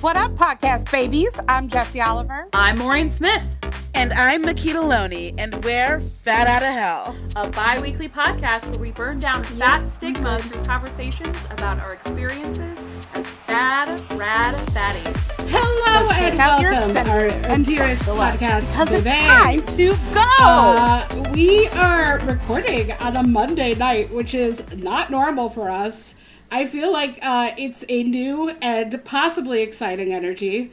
What up, podcast babies? I'm Jesse Oliver. I'm Maureen Smith. And I'm Makita Loney, and we're Fat Out of Hell, a bi weekly podcast where we burn down fat stigma through conversations about our experiences as fat, rad fatties. Hello So and check out your welcome, our extenders dearest podcast. Because it's time to go. Uh, we are recording on a Monday night, which is not normal for us. I feel like uh, it's a new and possibly exciting energy.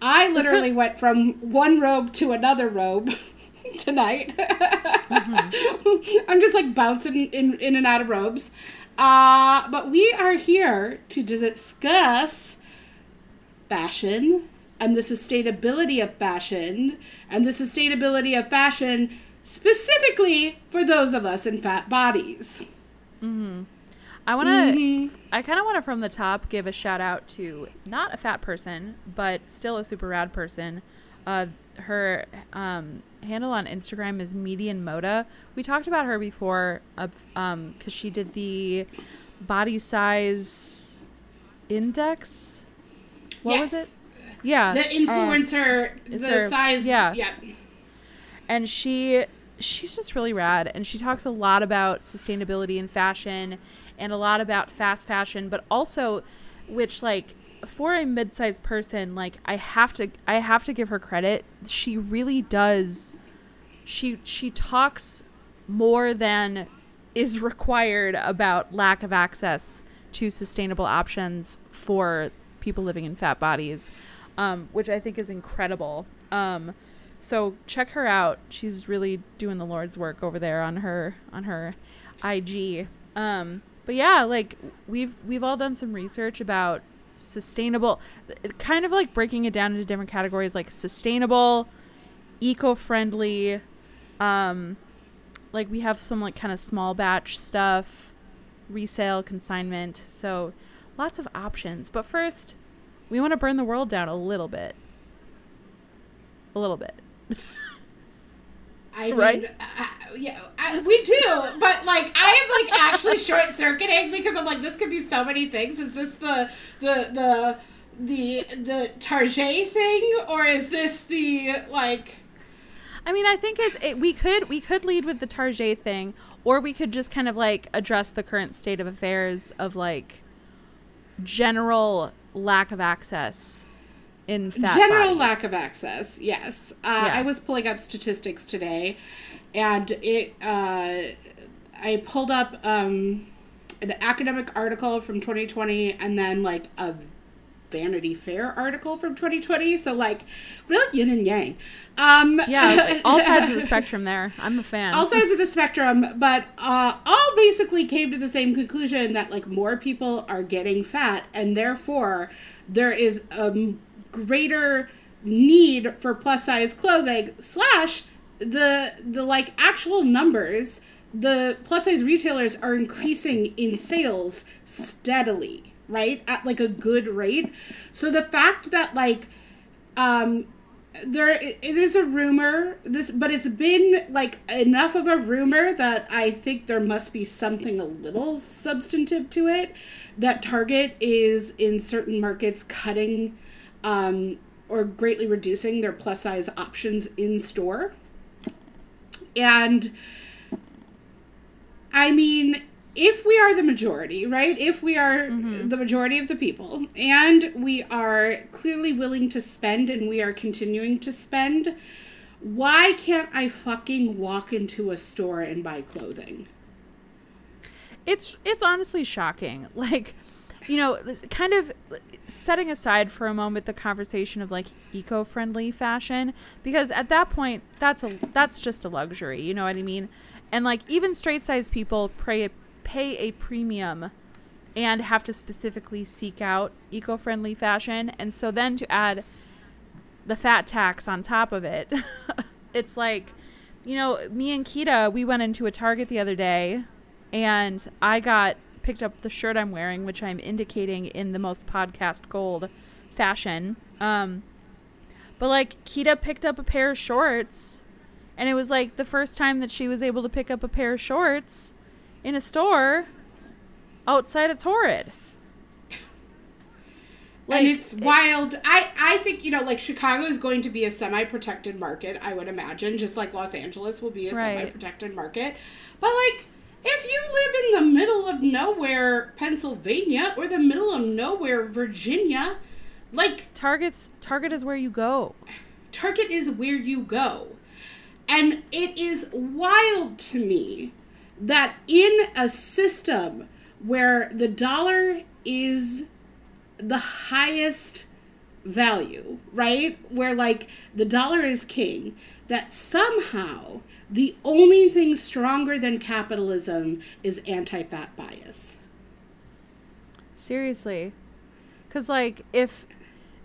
I literally went from one robe to another robe tonight. I'm just like bouncing in, in and out of robes. Uh, but we are here to discuss fashion and the sustainability of fashion and the sustainability of fashion specifically for those of us in fat bodies. I want to, I kind of want to from the top give a shout out to not a fat person, but still a super rad person. Uh, her um, handle on Instagram is Median Moda. We talked about her before because um, she did the body size index. What was it? Yeah. The influencer, it's the her- size, yeah. yeah. and she she's just really rad and she talks a lot about sustainability in fashion and a lot about fast fashion but also which like for a mid-sized person like i have to i have to give her credit. She really does she she talks more than is required about lack of access to sustainable options for people living in fat bodies um, which i think is incredible. Um, so check her out. She's really doing the lord's work over there on her on her ig um, but yeah like we've we've all done some research about sustainable kind of like breaking it down into different categories like sustainable eco-friendly um like we have some like kind of small batch stuff resale consignment so lots of options. But first we want to burn the world down a little bit. A little bit I Right? mean, I, yeah, I, we do, but like I am like actually short circuiting because I'm like this could be so many things. Is this the the the the the Target thing, or is this the like? I mean, I think it's it, we could we could lead with the Target thing, or we could just kind of like address the current state of affairs of like general lack of access in general bodies. lack of access yes uh, Yeah. i was pulling out statistics today and it uh, i pulled up um, an academic article from 2020 and then like a vanity fair article from 2020 so like really yin and yang um yeah, all sides of the spectrum. There, I'm a fan. all sides of the spectrum, but uh, all basically came to the same conclusion that like more people are getting fat, and therefore there is a greater need for plus size clothing. Slash the the like actual numbers, the plus size retailers are increasing in sales steadily, right at like a good rate. So the fact that like um there it is a rumor this but it's been like enough of a rumor that i think there must be something a little substantive to it that target is in certain markets cutting um, or greatly reducing their plus size options in store and I mean, if we are the majority, right? If we are the majority of the people and we are clearly willing to spend and we are continuing to spend, why can't I fucking walk into a store and buy clothing? it's it's honestly shocking like you know kind of setting aside for a moment the conversation of like eco-friendly fashion because at that point that's a that's just a luxury you know what i mean? And like even straight size people pay pay a premium and have to specifically seek out eco-friendly fashion. And so then to add the fat tax on top of it it's like you know me and kita we went into a target the other day and i got picked up the shirt i'm wearing which i'm indicating in the most podcast gold fashion um but like kita picked up a pair of shorts and it was like the first time that she was able to pick up a pair of shorts in a store outside of torrid Like, and it's it- wild. I I think you know, like Chicago is going to be a semi-protected market. I would imagine, just like Los Angeles will be a Right. semi-protected market. But like, if you live in the middle of nowhere, Pennsylvania, or the middle of nowhere, Virginia, like Target's Target is where you go. Target is where you go. And it is wild to me that in a system where the dollar is the highest value, right? Where like the dollar is king, that somehow the only thing stronger than capitalism is anti fat bias. Seriously. Cuz like if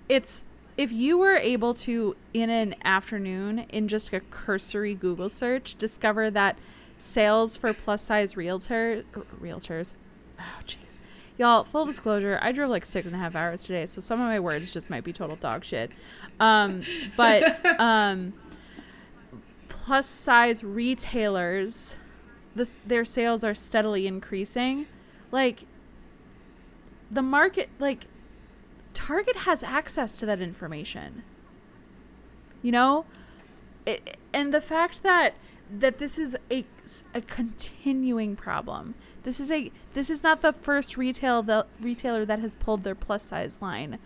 it's if you were able to in an afternoon in just a cursory Google search discover that sales for plus size realtor realtors oh jeez y'all full disclosure i drove like six and a half hours today so some of my words just might be total dog shit um but um plus size retailers this their sales are steadily increasing. Like the market like target has access to that information. You know? It, and the fact that that this is a, a continuing problem. This is a this is not the first retail the retailer that has pulled their plus size line.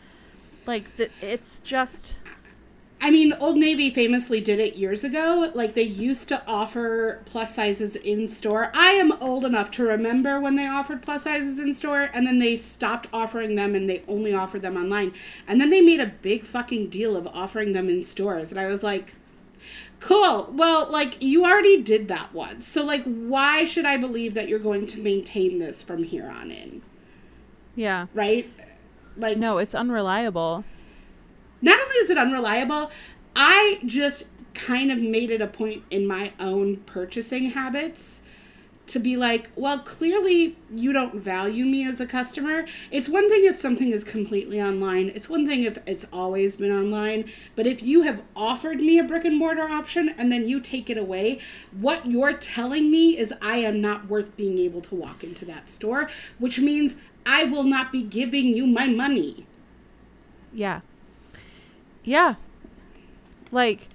Like the, it's just I mean, Old Navy famously did it years ago. Like they used to offer plus sizes in store. I am old enough to remember when they offered plus sizes in store and then they stopped offering them and they only offered them online. And then they made a big fucking deal of offering them in stores. And I was like, cool. Well, like you already did that once. So like why should I believe that you're going to maintain this from here on in? yeah Right? Like no it's unreliable not only is it unreliable, I just kind of made it a point in my own purchasing habits to be like, well, clearly you don't value me as a customer. It's one thing if something is completely online, it's one thing if it's always been online. But if you have offered me a brick and mortar option and then you take it away, what you're telling me is I am not worth being able to walk into that store, which means I will not be giving you my money. Yeah. Yeah. Like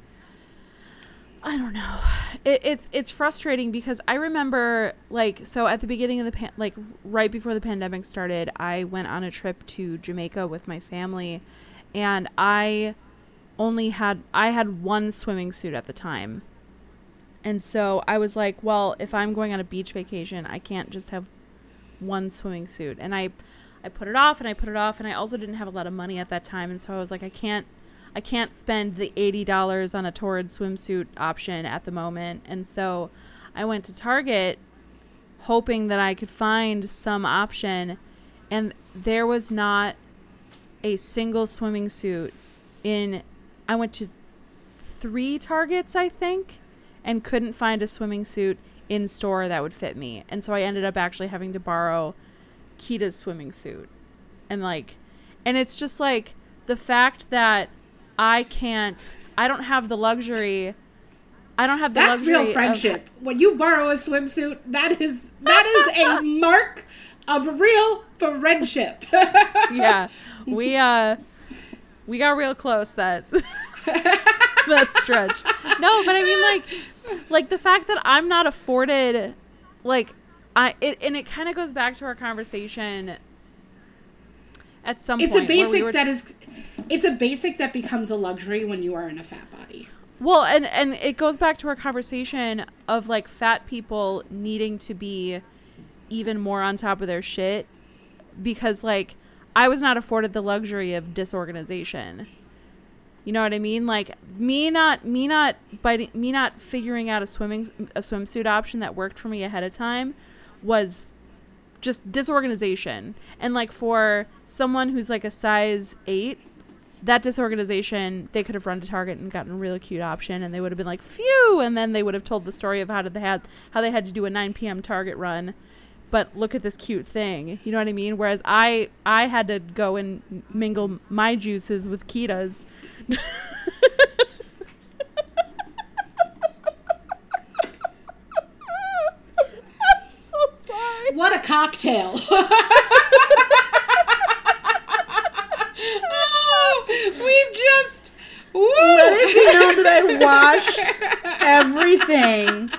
I don't know. It, it's it's frustrating because I remember like so at the beginning of the pan- like right before the pandemic started, I went on a trip to Jamaica with my family and I only had I had one swimming suit at the time. And so I was like, well, if I'm going on a beach vacation, I can't just have one swimming suit. And I I put it off and I put it off and I also didn't have a lot of money at that time and so I was like I can't I can't spend the $80 on a Torrid swimsuit option at the moment. And so I went to Target hoping that I could find some option and there was not a single swimming suit in I went to 3 Targets I think and couldn't find a swimming suit in store that would fit me. And so I ended up actually having to borrow Kita's swimming suit. And like and it's just like the fact that I can't I don't have the luxury I don't have the That's luxury real of- friendship. when you borrow a swimsuit, that is that is a mark of real friendship. yeah. We uh we got real close that that stretch. No, but I mean like like the fact that I'm not afforded like I it and it kind of goes back to our conversation at some point. it's a we basic were- that is it's a basic that becomes a luxury when you are in a fat body. Well, and and it goes back to our conversation of like fat people needing to be even more on top of their shit because like I was not afforded the luxury of disorganization. You know what I mean? Like me not me not biting me not figuring out a swimming a swimsuit option that worked for me ahead of time was just disorganization. And like for someone who's like a size 8 that disorganization, they could have run to Target and gotten a really cute option, and they would have been like, "Phew!" And then they would have told the story of how did they had how they had to do a 9 p.m. Target run, but look at this cute thing. You know what I mean? Whereas I I had to go and mingle my juices with Kita's. We've just woo. let it be known that I washed everything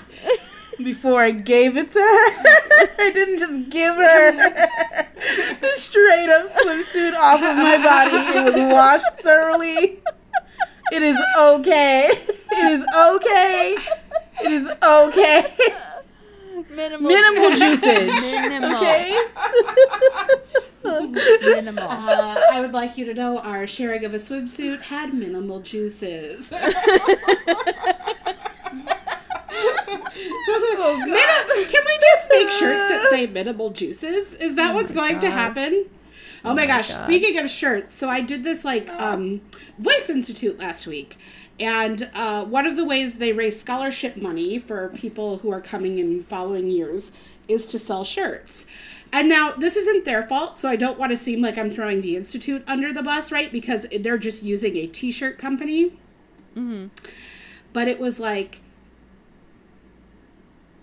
before I gave it to her. I didn't just give her the straight up swimsuit off of my body. It was washed thoroughly. It is okay. It is okay. It is okay. Minimal, Minimal juicage. Minimal. Okay. Minimal. Uh, I would like you to know our sharing of a swimsuit had minimal juices. Mini- can we just make shirts that say minimal juices? Is that what's going to happen? Oh, my gosh! God. Speaking of shirts, so I did this like um, Voice Institute last week, and uh, one of the ways they raise scholarship money for people who are coming in following years is to sell shirts. And now this isn't their fault, so I don't want to seem like I'm throwing the institute under the bus, right? Because they're just using a T-shirt company. But it was like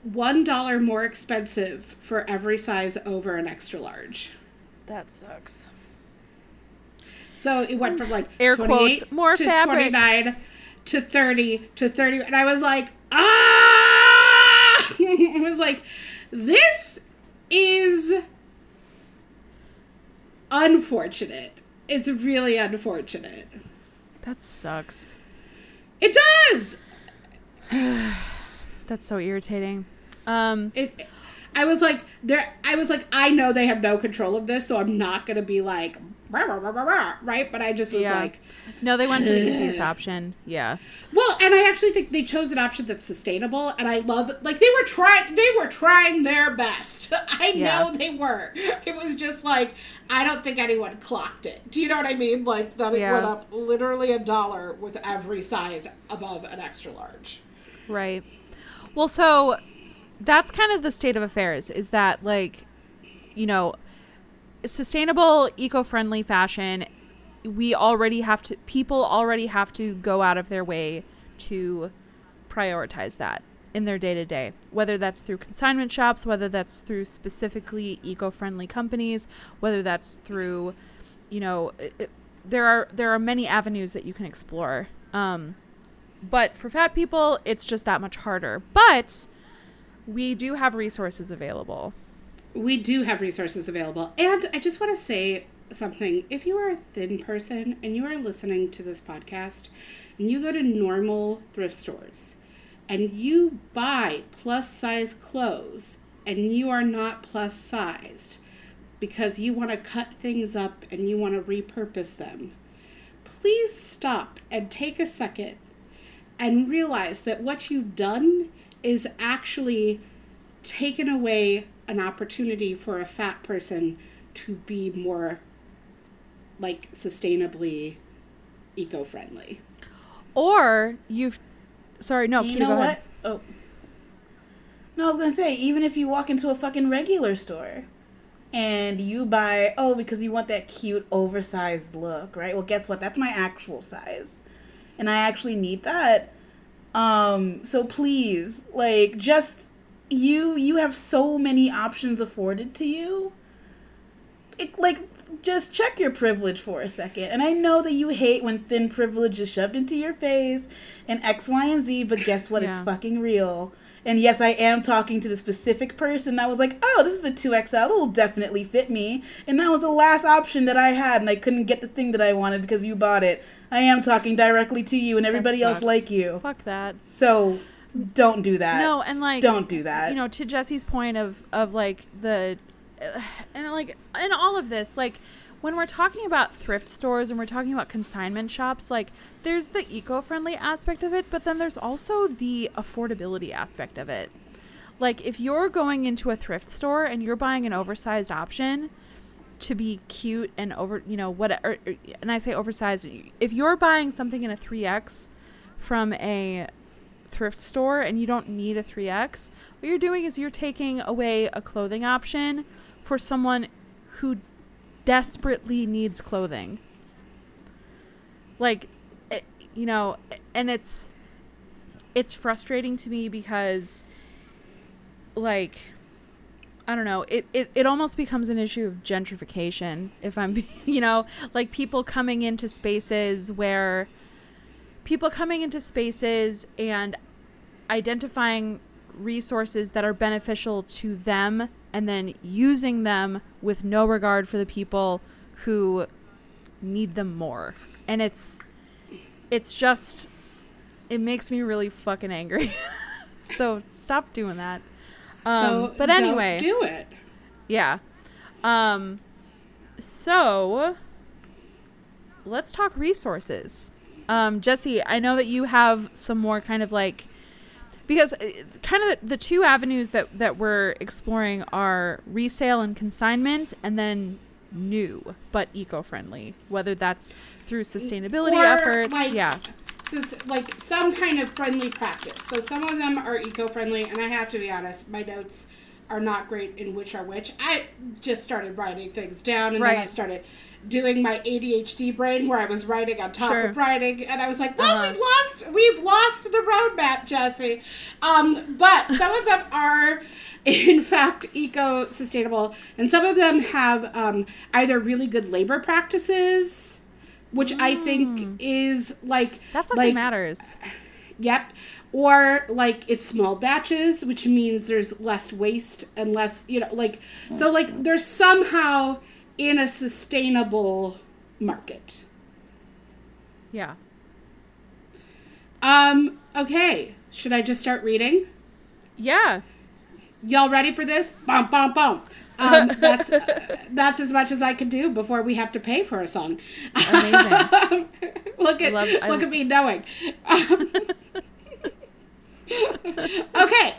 one dollar more expensive for every size over an extra large. That sucks. So it went from like Air 28 quotes, more to fabric. 29 to 30 to 30 and I was like, "Ah!" I was like, "This is unfortunate. It's really unfortunate." That sucks. It does. That's so irritating. Um, It I was like there I was like I know they have no control of this, so I'm not going to be like "Rah, rah, rah, rah, rah," right? But I just was Yeah. like no, they went for the easiest option. Yeah. Well, and I actually think they chose an option that's sustainable, and I love like they were trying they were trying their best. I Yeah. know they were. It was just like I don't think anyone clocked it. Do you know what I mean? Like that it Yeah. went up literally a dollar with every size above an extra large. Right. Well, so that's kind of the state of affairs is that, like, you know, sustainable, eco friendly fashion, we already have to, people already have to go out of their way to prioritize that in their day to day, whether that's through consignment shops, whether that's through specifically eco friendly companies, whether that's through, you know, it- there are there are many avenues that you can explore. Um, but for fat people, it's just that much harder. But we do have resources available. We do have resources available. And I just want to say something. If you are a thin person and you are listening to this podcast and you go to normal thrift stores and you buy plus size clothes and you are not plus sized because you want to cut things up and you want to repurpose them, please stop and take a second and realize that what you've done is actually taken away an opportunity for a fat person to be more like sustainably eco-friendly. Or you've sorry, no, You Kita, know what? Oh. No, I was gonna say, even if you walk into a fucking regular store and you buy, oh, because you want that cute oversized look, right? Well, guess what? That's my actual size. And I actually need that. Um, so please, like, just you you have so many options afforded to you. It, like just check your privilege for a second. And I know that you hate when thin privilege is shoved into your face and X, Y, and Z, but guess what? It's fucking real. And yes, I am talking to the specific person that was like, oh, this is a 2XL. It'll definitely fit me. And that was the last option that I had, and I couldn't get the thing that I wanted because you bought it. I am talking directly to you and everybody else like you. Fuck that. So don't do that. No, and like Don't do that. You know, to Jesse's point of of like the and like in all of this, like when we're talking about thrift stores and we're talking about consignment shops, like there's the eco-friendly aspect of it, but then there's also the affordability aspect of it. Like if you're going into a thrift store and you're buying an oversized option to be cute and over, you know, what or, or- and I say oversized, if you're buying something in a 3X from a thrift store and you don't need a 3X, what you're doing is you're taking away a clothing option for someone who desperately needs clothing. Like, it, you know, and it's it's frustrating to me because like I don't know, it, it, it almost becomes an issue of gentrification if I'm you know, like people coming into spaces where people coming into spaces and identifying resources that are beneficial to them and then using them with no regard for the people who need them more. And it's it's just it makes me really fucking angry. so stop doing that. Um, so but don't anyway, do it. yeah. Um, so let's talk resources. Um, Jesse, I know that you have some more kind of like because uh, kind of the, the two avenues that that we're exploring are resale and consignment, and then new but eco-friendly. Whether that's through sustainability Or, efforts, like, yeah, So, like some kind of friendly practice. So some of them are eco-friendly, and I have to be honest, my notes are not great in which are which. I just started writing things down, and then I started doing my ADHD brain where I was writing on top Sure. of writing, and I was like, "Well, Uh-huh. we've lost, we've lost the roadmap, Jesse." Um, but some of them are. In fact, eco-sustainable, and some of them have um, either really good labor practices, which I think is like Mm. that fucking like, matters. Yep. Or like it's small batches, which means there's less waste and less, you know, like so like there's somehow in a sustainable market. Yeah. Um okay, should I just start reading? Yeah. Y'all ready for this? Bum bum bum. Um, that's uh, that's as much as I can do before we have to pay for a song. Amazing. look at love- look at me knowing. okay,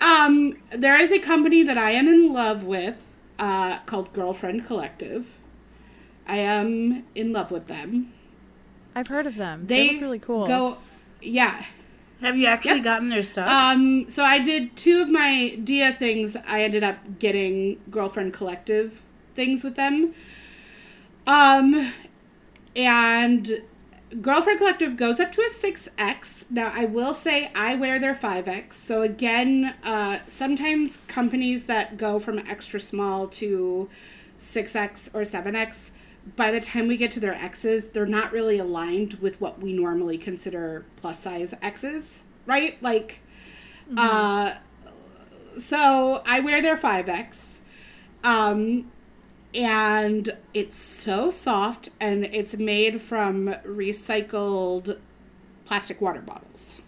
um, there is a company that I am in love with uh, called Girlfriend Collective. I am in love with them. I've heard of them. They, They, look really cool. Go, yeah. Have you actually Yep. gotten their stuff? Um, so I did two of my Dia things. I ended up getting Girlfriend Collective things with them. Um, and Girlfriend Collective goes up to a 6X. Now, I will say I wear their 5X. So, again, uh, sometimes companies that go from extra small to 6X or 7X, by the time we get to their X's, they're not really aligned with what we normally consider plus size X's, right? Like, uh, so I wear their 5X. Um, and it's so soft and it's made from recycled plastic water bottles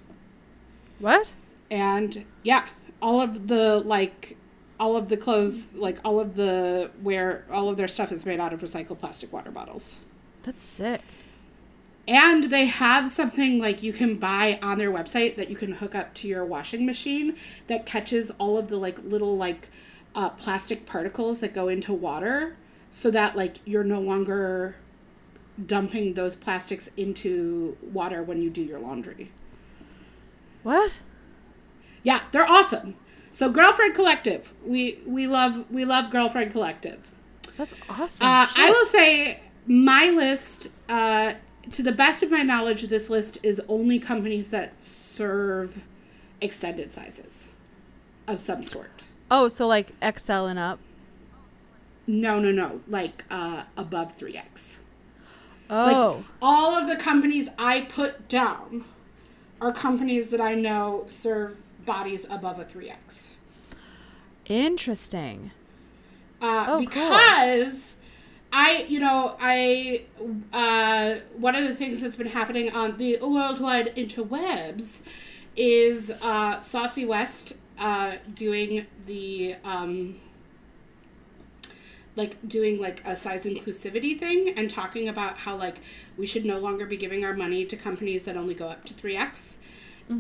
what? and yeah all of the like all of the clothes like all of the where all of their stuff is made out of recycled plastic water bottles That's sick. and they have something like you can buy on their website that you can hook up to your washing machine that catches all of the like little like uh, plastic particles that go into water so that like you're no longer dumping those plastics into water when you do your laundry. What? Yeah, they're awesome. So Girlfriend Collective, we we love we love Girlfriend Collective. That's awesome. Uh, I will say my list, uh, to the best of my knowledge, this list is only companies that serve extended sizes of some sort. Oh, so like XL and up. No, no, no, like uh, above 3X. Oh. All of the companies I put down are companies that I know serve bodies above a 3X. Interesting. uh, Oh, cool. because I, you know, I, uh, one of the things that's been happening on the worldwide interwebs is uh, Saucy West uh, doing the, um, like doing like a size inclusivity thing and talking about how like we should no longer be giving our money to companies that only go up to 3x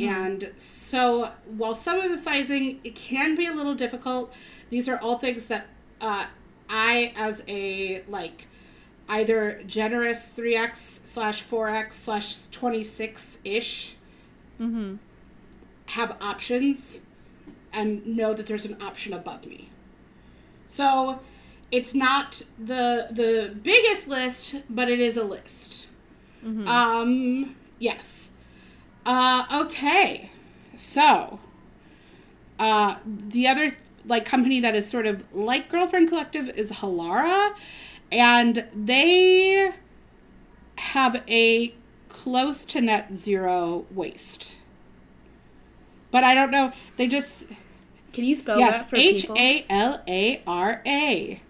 and so while some of the sizing it can be a little difficult these are all things that uh, i as a like either generous 3x slash 4x slash 26-ish Mm-hmm. have options and know that there's an option above me. So it's not the the biggest list, but it is a list. Um yes. Uh okay. So uh the other like company that is sort of like Girlfriend Collective is Halara and they have a close to net zero waste. But I don't know. They just Can you spell yes, that for H people? A L A R A.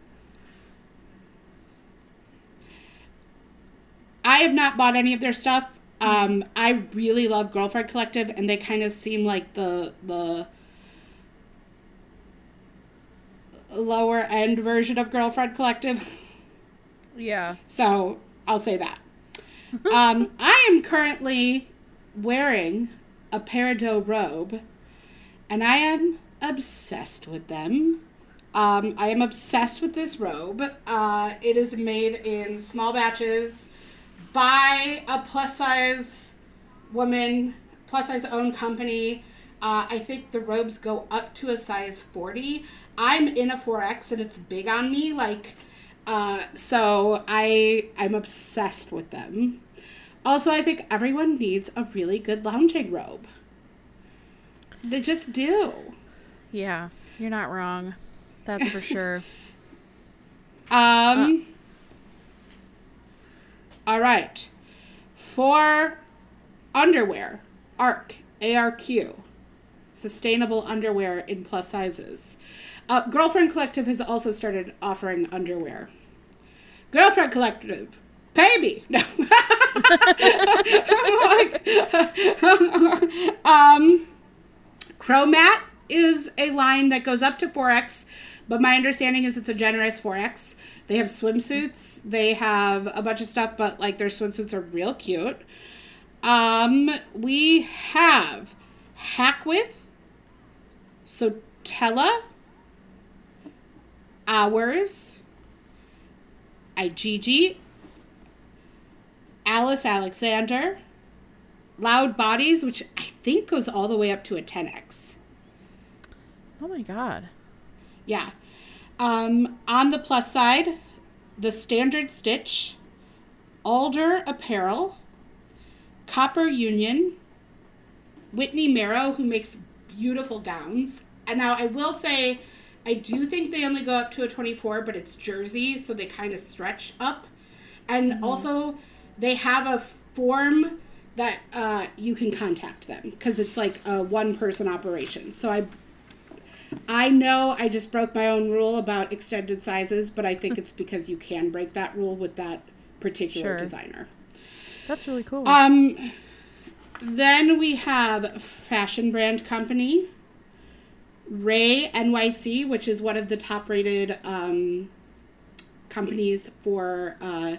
I have not bought any of their stuff. Um, I really love Girlfriend Collective, and they kind of seem like the the lower end version of Girlfriend Collective. Yeah. So I'll say that. um, I am currently wearing a peridot robe, and I am obsessed with them. Um, I am obsessed with this robe. Uh, it is made in small batches by a plus size woman, plus size owned company. Uh, I think the robes go up to a size 40. I'm in a 4X and it's big on me. Like, uh, so I I'm obsessed with them. Also, I think everyone needs a really good lounging robe. They just do. Yeah. You're not wrong. That's for sure. Um. All right. For underwear, ARC, ARQ, sustainable underwear in plus sizes. Uh, Girlfriend Collective has also started offering underwear. Girlfriend Collective, pay me. No. um, Chromat is a line that goes up to 4X, but my understanding is it's a generous 4X. They have swimsuits, they have a bunch of stuff, but like their swimsuits are real cute. Um, we have Hackwith, Sotella, Hours, Igigi, Alice Alexander, Loud Bodies, which I think goes all the way up to a 10x. Oh my god. Yeah. Um, on the plus side, the Standard Stitch, Alder Apparel, Copper Union, Whitney Marrow, who makes beautiful gowns. And now I will say, I do think they only go up to a 24, but it's jersey, so they kind of stretch up. And also, they have a form that uh, you can contact them because it's like a one person operation. So I I know I just broke my own rule about extended sizes, but I think it's because you can break that rule with that particular Sure. designer. That's really cool. Um, then we have fashion brand company, Ray NYC, which is one of the top rated um, companies for uh,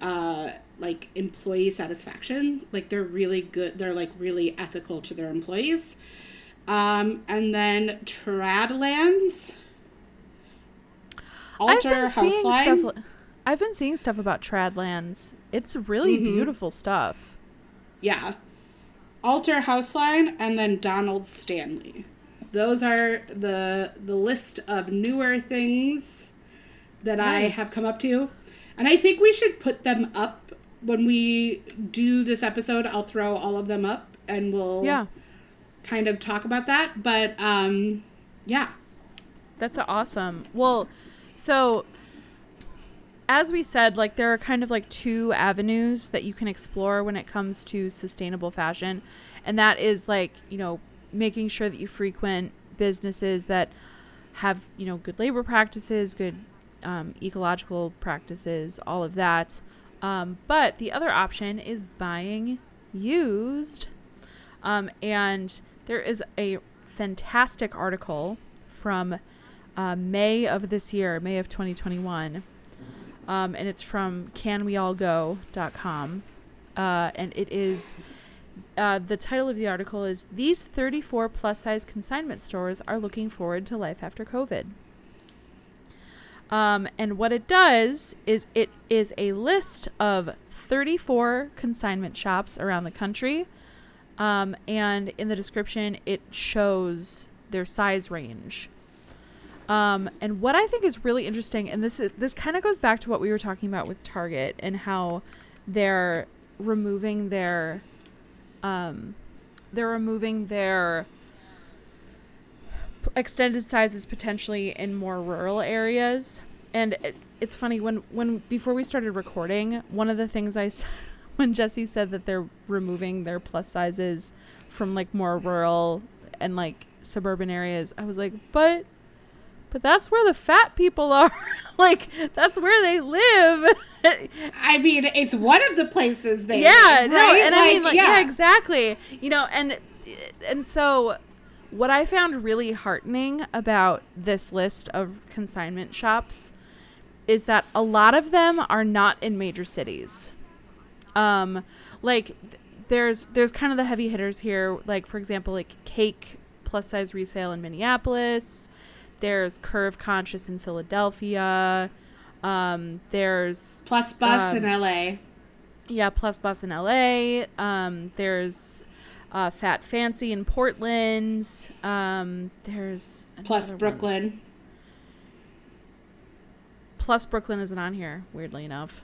uh, like employee satisfaction. Like they're really good. They're like really ethical to their employees. Um, and then Tradlands, I've Alter been seeing stuff. I've been seeing stuff about Tradlands. It's really Mhm. beautiful stuff. Yeah. Alter Houseline and then Donald Stanley. Those are the the list of newer things that I have come up to. And I think we should put them up when we do this episode. I'll throw all of them up and we'll Yeah, kind of talk about that. But um yeah. that's awesome. Well, so as we said, like there are kind of like two avenues that you can explore when it comes to sustainable fashion, and that is like you know making sure that you frequent businesses that have you know good labor practices, good um, ecological practices, all of that. Um, but the other option is buying used, um, and there is a fantastic article from uh, May of this year, May of 2021. Um, and it's from canweallgo.com. Uh, and it is, uh, the title of the article is These 34 plus size consignment stores are looking forward to life after COVID. Um, and what it does is it is a list of 34 consignment shops around the country. Um, and in the description, it shows their size range. Um, and what I think is really interesting, and this is this kind of goes back to what we were talking about with Target and how they're removing their, um, they're removing their extended sizes potentially in more rural areas. And it, it's funny when when before we started recording, one of the things I when Jesse said that they're removing their plus sizes from like more rural and like suburban areas, I was like, but but that's where the fat people are. like that's where they live. I mean, it's one of the places they yeah, live, no, right? and I mean, like, yeah. yeah. exactly. You know, and and so what I found really heartening about this list of consignment shops is that a lot of them are not in major cities. Um, like th- there's there's kind of the heavy hitters here, like for example, like Cake plus size resale in Minneapolis. There's Curve Conscious in Philadelphia. Um, there's Plus bus Um, in LA. yeah, Plus Bus in LA. Um, there's uh, Fat Fancy in Portland. Um, there's Plus another one. Brooklyn. Plus Brooklyn isn't on here, weirdly enough.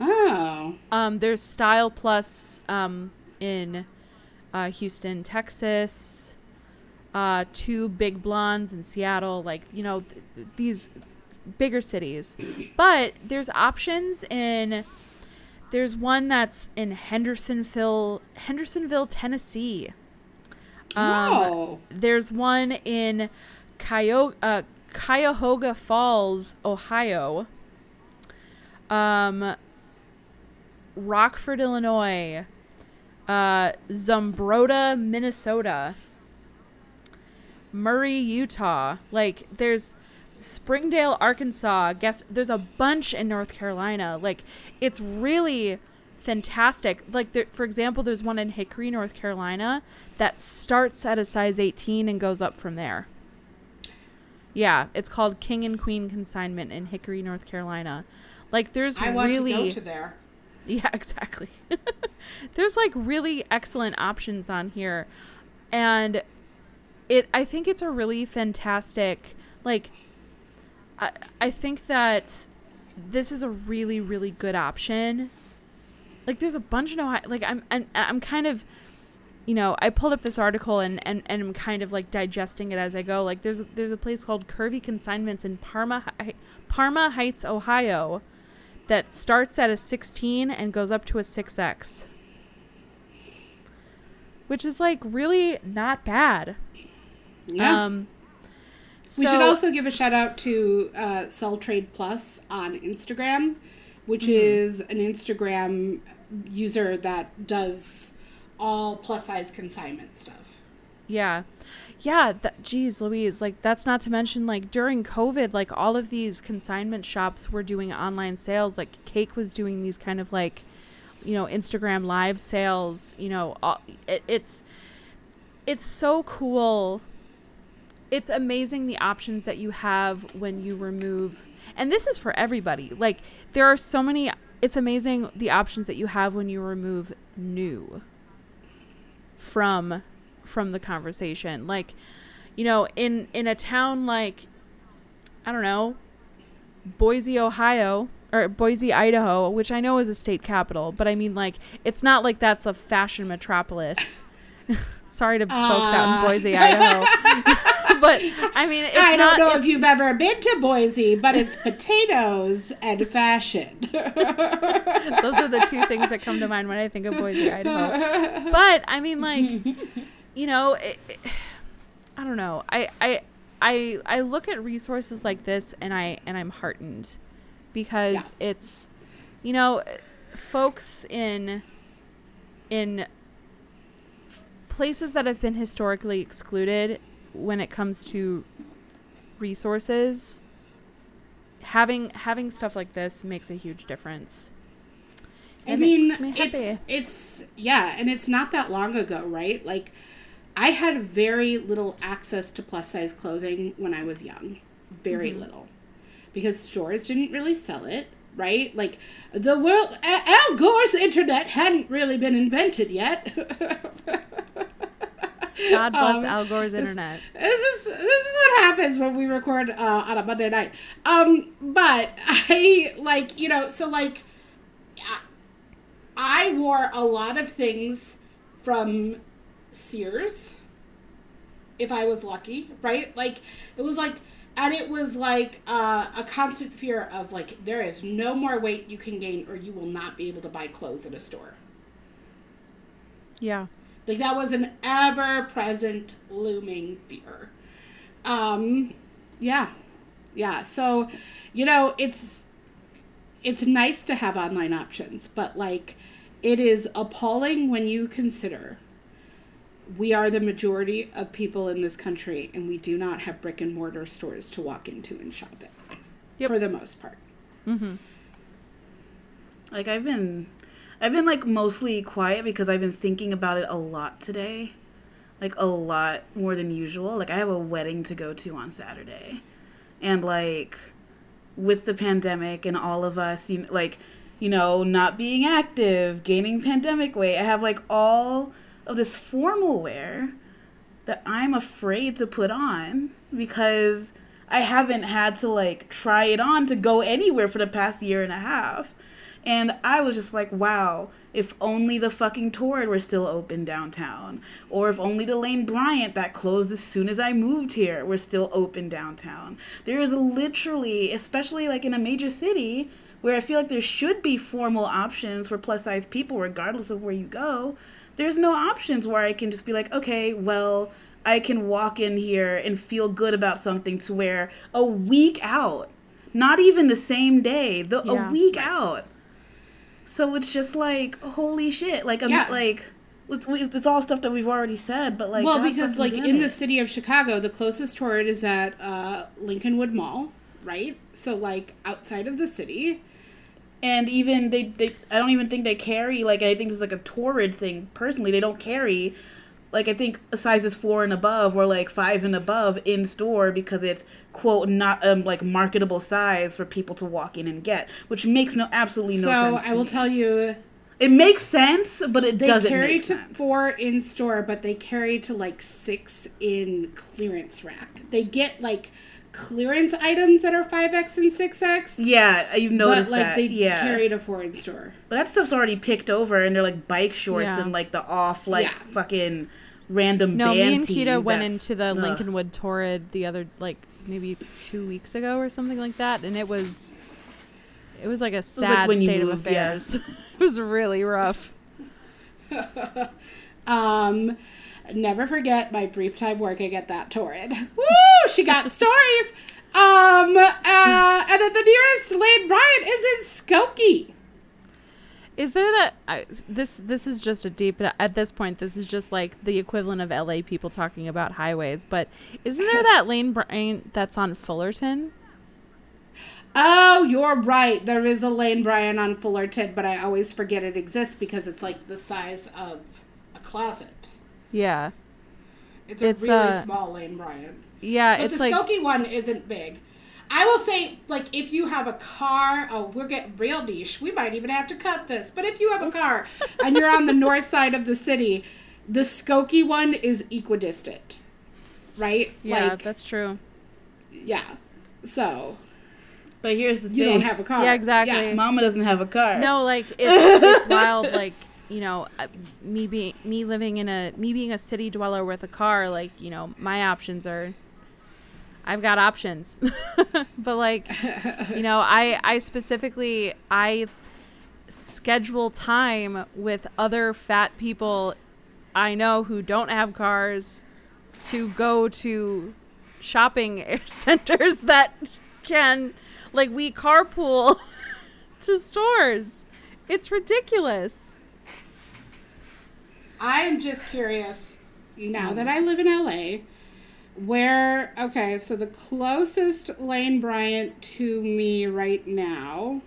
Oh. Um, there's Style Plus um, in uh, Houston, Texas. Uh, two Big Blondes in Seattle. Like you know th- th- these bigger cities, but there's options in. There's one that's in Hendersonville, Hendersonville, Tennessee. Um, oh. There's one in Cuyo- uh, Cuyahoga Falls, Ohio. Um, Rockford, Illinois. Uh, Zumbrota, Minnesota. Murray, Utah. Like, there's Springdale, Arkansas. Guess there's a bunch in North Carolina. Like, it's really fantastic. Like, there, for example, there's one in Hickory, North Carolina that starts at a size 18 and goes up from there. Yeah, it's called King and Queen Consignment in Hickory, North Carolina. Like, there's I want really. to go to there. Yeah, exactly. There's like really excellent options on here. And it I think it's a really fantastic like I I think that this is a really really good option. Like there's a bunch of no like I'm I'm, I'm kind of you know, I pulled up this article and, and, and I'm kind of like digesting it as I go. Like there's there's a place called Curvy Consignments in Parma Parma Heights, Ohio that starts at a 16 and goes up to a 6x. Which is like really not bad. Yeah. Um we should also give a shout out to uh, Sell Trade Plus on Instagram, which Mm-hmm. is an Instagram user that does all plus size consignment stuff. Yeah. Yeah, that geez, Louise, like that's not to mention like during COVID, like all of these consignment shops were doing online sales. Like Cake was doing these kind of like you know, Instagram live sales, you know, all, it, it's it's so cool. It's amazing the options that you have when you remove and this is for everybody. Like there are so many it's amazing the options that you have when you remove new from from the conversation like you know in in a town like i don't know boise ohio or boise idaho which i know is a state capital but i mean like it's not like that's a fashion metropolis sorry to folks out in Uh. boise idaho but i mean it's I not don't know it's- if you've ever been to Boise, but it's potatoes and fashion. those are the two things that come to mind when I think of Boise, Idaho. But I mean, like, you know, it, it- I don't know. I, I, I, I look at resources like this, and I and I'm heartened because it's, you know, folks in in places that have been historically excluded when it comes to resources having having stuff like this makes a huge difference I It mean, makes me it's it's yeah, and it's not that long ago, right? Like I had very little access to plus size clothing when I was young. Very Mm-hmm. little. Because stores didn't really sell it, right? Like the world Al Gore's internet hadn't really been invented yet. god bless Um, al gore's internet This is this is what happens when we record uh, on a Monday night. Um, but I like you know so like I wore a lot of things from Sears if I was lucky, right? Like it was like and it was like uh, a constant fear of like there is no more weight you can gain or you will not be able to buy clothes at a store Yeah. like that was an ever present looming fear um yeah yeah so you know it's it's nice to have online options but like it is appalling when you consider we are the majority of people in this country and we do not have brick and mortar stores to walk into and shop at Yep. for the most part mm-hmm. Like I've been I've been like mostly quiet because I've been thinking about it a lot today. Like a lot more than usual. Like I have a wedding to go to on Saturday. And like with the pandemic and all of us, you know, like you know, not being active, gaining pandemic weight, I have like all of this formal wear that I'm afraid to put on because I haven't had to like try it on to go anywhere for the past year and a half. And I was just like, wow, if only the fucking Torrid were still open downtown. Or if only the Lane Bryant that closed as soon as I moved here were still open downtown. There is literally, especially like in a major city, where I feel like there should be formal options for plus size people, regardless of where you go. There's no options where I can just be like, okay, well, I can walk in here and feel good about something to where a week out, not even the same day, the, Yeah. a week out. So it's just like, holy shit. Like, I'm Yeah. like, it's, it's all stuff that we've already said, but like, well God because like in it. the city of chicago the closest torrid is at uh, lincolnwood mall right so like outside of the city and even they, they i don't even think they carry like i think it's like a torrid thing. Personally they don't carry like i think sizes four and above or like five and above in store because it's quote not um like marketable size for people to walk in and get which makes no absolutely no so sense i will tell you it makes sense but it they doesn't carry make to sense. four in store but they carry to like six in clearance rack. They get like clearance items that are 5x and 6x yeah you've noticed but like that they yeah carry to four in store but that stuff's already picked over and they're like bike shorts Yeah. and like the off like Yeah. fucking random No, me band and tee Kita went into the ugh. Lincolnwood Torrid the other like maybe two weeks ago or something like that, and it was it was like a sad when you state of moved, yeah. affairs. it was really rough. Um, never forget my brief time working at that torrid. Woo! She got stories. Um, uh, and then the nearest Lane Bryant is in Skokie. Is there that I, this this is just a deep at this point this is just like the equivalent of LA people talking about highways, but isn't there that Lane Bryant that's on Fullerton? Oh, you're right. There is a Lane Bryant on Fullerton, but I always forget it exists because it's like the size of a closet. Yeah. It's a It's, really uh, small Lane Bryant. Yeah, But it's the like Skokie one isn't big. I will say, like, if you have a car, oh, we're getting real niche. We might even have to cut this. But if you have a car and you're on the north side of the city, the Skokie one is equidistant, right? yeah, like, that's true. yeah. So but here's the you thing don't have a car. Yeah, exactly. mama doesn't have a car No, like it's it's wild. Like you know, uh, me being me living in a me being a city dweller with a car. Like you know, my options are. I've got options, but like, you know, I I specifically I schedule time with other fat people I know who don't have cars to go to shopping centers that can like we carpool to stores. It's ridiculous. I'm just curious now that mm. I live in LA, where okay, so the closest Lane Bryant to me right now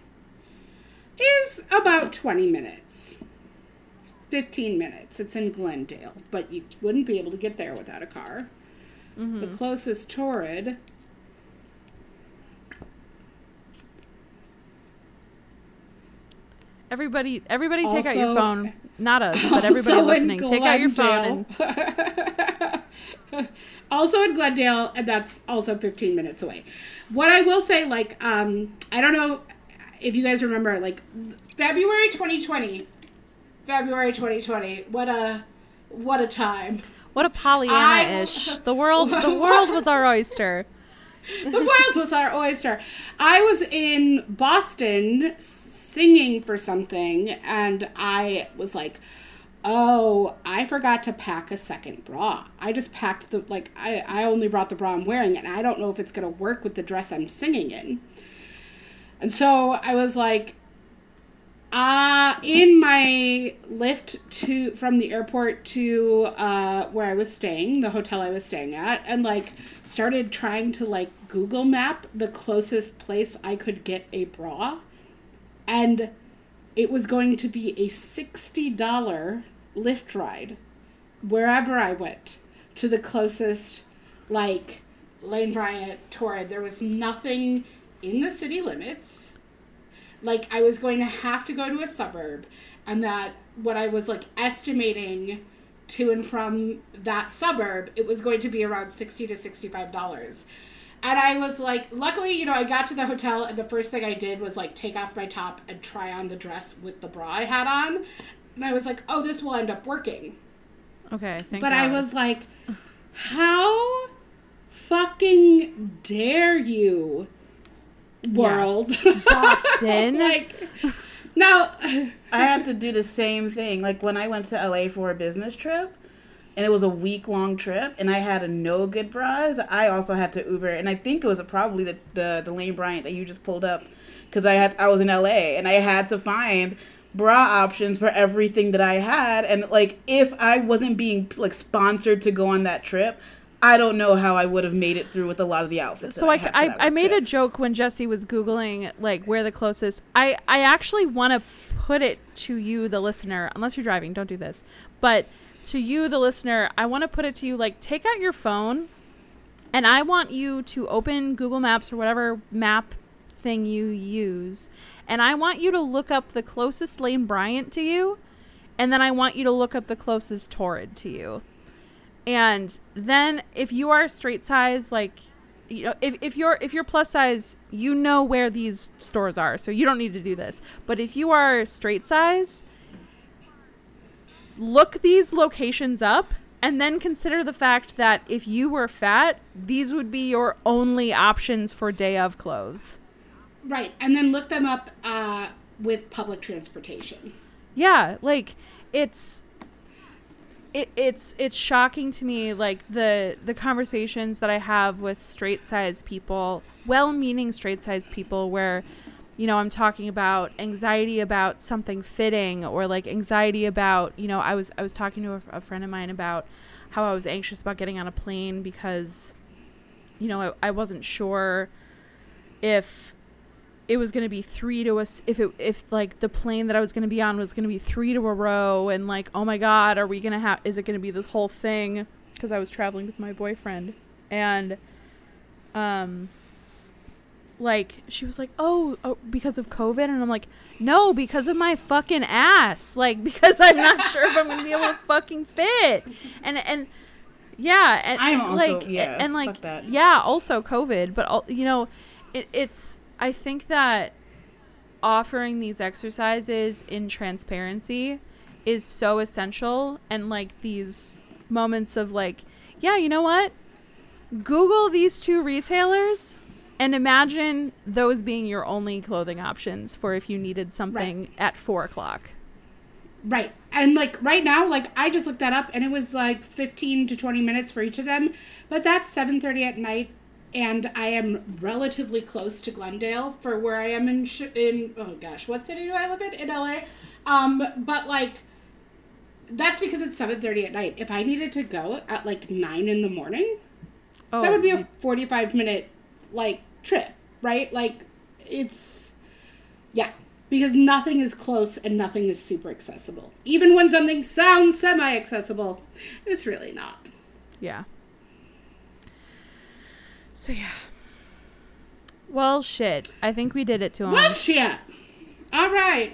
is about 20 minutes. 15 minutes. It's in Glendale, but you wouldn't be able to get there without a car. The mm-hmm. closest Torrid Everybody everybody take out your phone. Not us, but everybody Also listening. Take out your phone and also in Glendale, and that's also 15 minutes away. What I will say, like, um, I don't know if you guys remember, like, February 2020, February 2020, what a, what a time. what a Pollyanna ish. The world the world was our oyster. the world was our oyster. I was in Boston singing for something, and I was like, "Oh, I forgot to pack a second bra. I just packed the like I I only brought the bra I'm wearing, and I don't know if it's gonna work with the dress I'm singing in." And so I was like, uh, in my Lyft to from the airport to uh, where I was staying, the hotel I was staying at, and like started trying to like Google map the closest place I could get a bra, and it was going to be a sixty dollar Lyft ride wherever I went to the closest like Lane Bryant Torrid. There was nothing in the city limits like I was going to have to go to a suburb and that what I was like estimating to and from that suburb, it was going to be around 60 to 65 dollars. And I was like, luckily, you know, I got to the hotel and the first thing I did was like take off my top and try on the dress with the bra I had on. And I was like, oh, this will end up working. Okay. Thank but I was like, how fucking dare you, world? Boston. like, now, I had to do the same thing. Like when I went to LA for a business trip, and it was a week long trip, and I had a no good bras. I also had to Uber, and I think it was probably the the, the Lane Bryant that you just pulled up, because I had I was in LA and I had to find bra options for everything that I had, and like if I wasn't being like sponsored to go on that trip. I don't know how I would have made it through with a lot of the outfits. so I, had I, I made a joke when Jesse was googling like where the closest. I I actually want to put it to you, the listener. Unless you're driving, don't do this. But to you, the listener, I want to put it to you. Like, take out your phone, and I want you to open Google Maps or whatever map thing you use, and I want you to look up the closest Lane Bryant to you, and then I want you to look up the closest Torrid to you. And then if you are straight size, like you know, if, if you're if you're plus size, you know where these stores are, so you don't need to do this. But if you are straight size, look these locations up and then consider the fact that if you were fat, these would be your only options for day of clothes. right, and then look them up uh, with public transportation. Yeah, like it's it, it's it's shocking to me like the the conversations that I have with straight size people, well-meaning straight size people where you know, I'm talking about anxiety about something fitting or like anxiety about, you know, I was I was talking to a, a friend of mine about how I was anxious about getting on a plane because you know, I, I wasn't sure if it was going to be three to us if it if like the plane that I was going to be on was going to be three to a row and like oh my god are we going to have is it going to be this whole thing? Because I was traveling with my boyfriend and um like she was like oh, oh because of covid? And I'm like no because of my fucking ass. Like because I'm not sure if I'm going to be able to fucking fit. And and yeah and, I'm and, also- like yeah, and like that. yeah also covid but all, you know it, it's i think that offering these exercises in transparency is so essential and like these moments of like yeah you know what? Google these two retailers and imagine those being your only clothing options for if you needed something at four o'clock Right. And like right now, like I just looked that up and it was like 15 to 20 minutes for each of them, but that's 7:30 at night and I am relatively close to Glendale for where I am in sh- in oh gosh, what city do I live in? In LA. Um but like that's because it's 7:30 at night. If I needed to go at like 9 in the morning, oh that would be a 45 minute like trip, right? Like it's yeah, because nothing is close and nothing is super accessible. Even when something sounds semi accessible, it's really not. Yeah. So yeah. Well, shit. I think we did it to him. Well, shit. All right.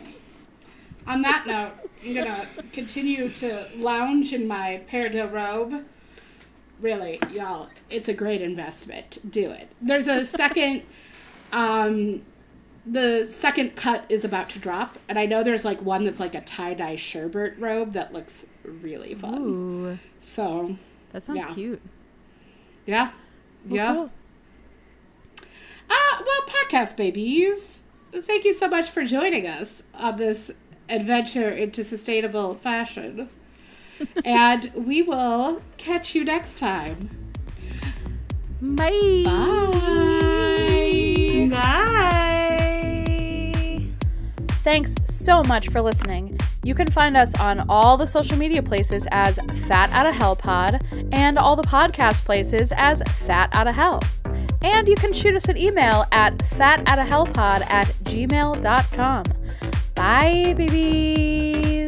On that note, I'm gonna continue to lounge in my Père de robe. Really, y'all, it's a great investment. Do it. There's a second. um, the second cut is about to drop, and I know there's like one that's like a tie dye sherbet robe that looks really fun. Ooh, So that sounds Yeah. cute. yeah, Well, yeah. cool. podcast babies. Thank you so much for joining us on this adventure into sustainable fashion. And we will catch you next time. Bye. Bye. Bye. Thanks so much for listening. You can find us on all the social media places as Fat Outta Hell Pod and all the podcast places as Fat Outta Hell. And you can shoot us an email at fatoutahellpod at gmail.com. Bye, babies.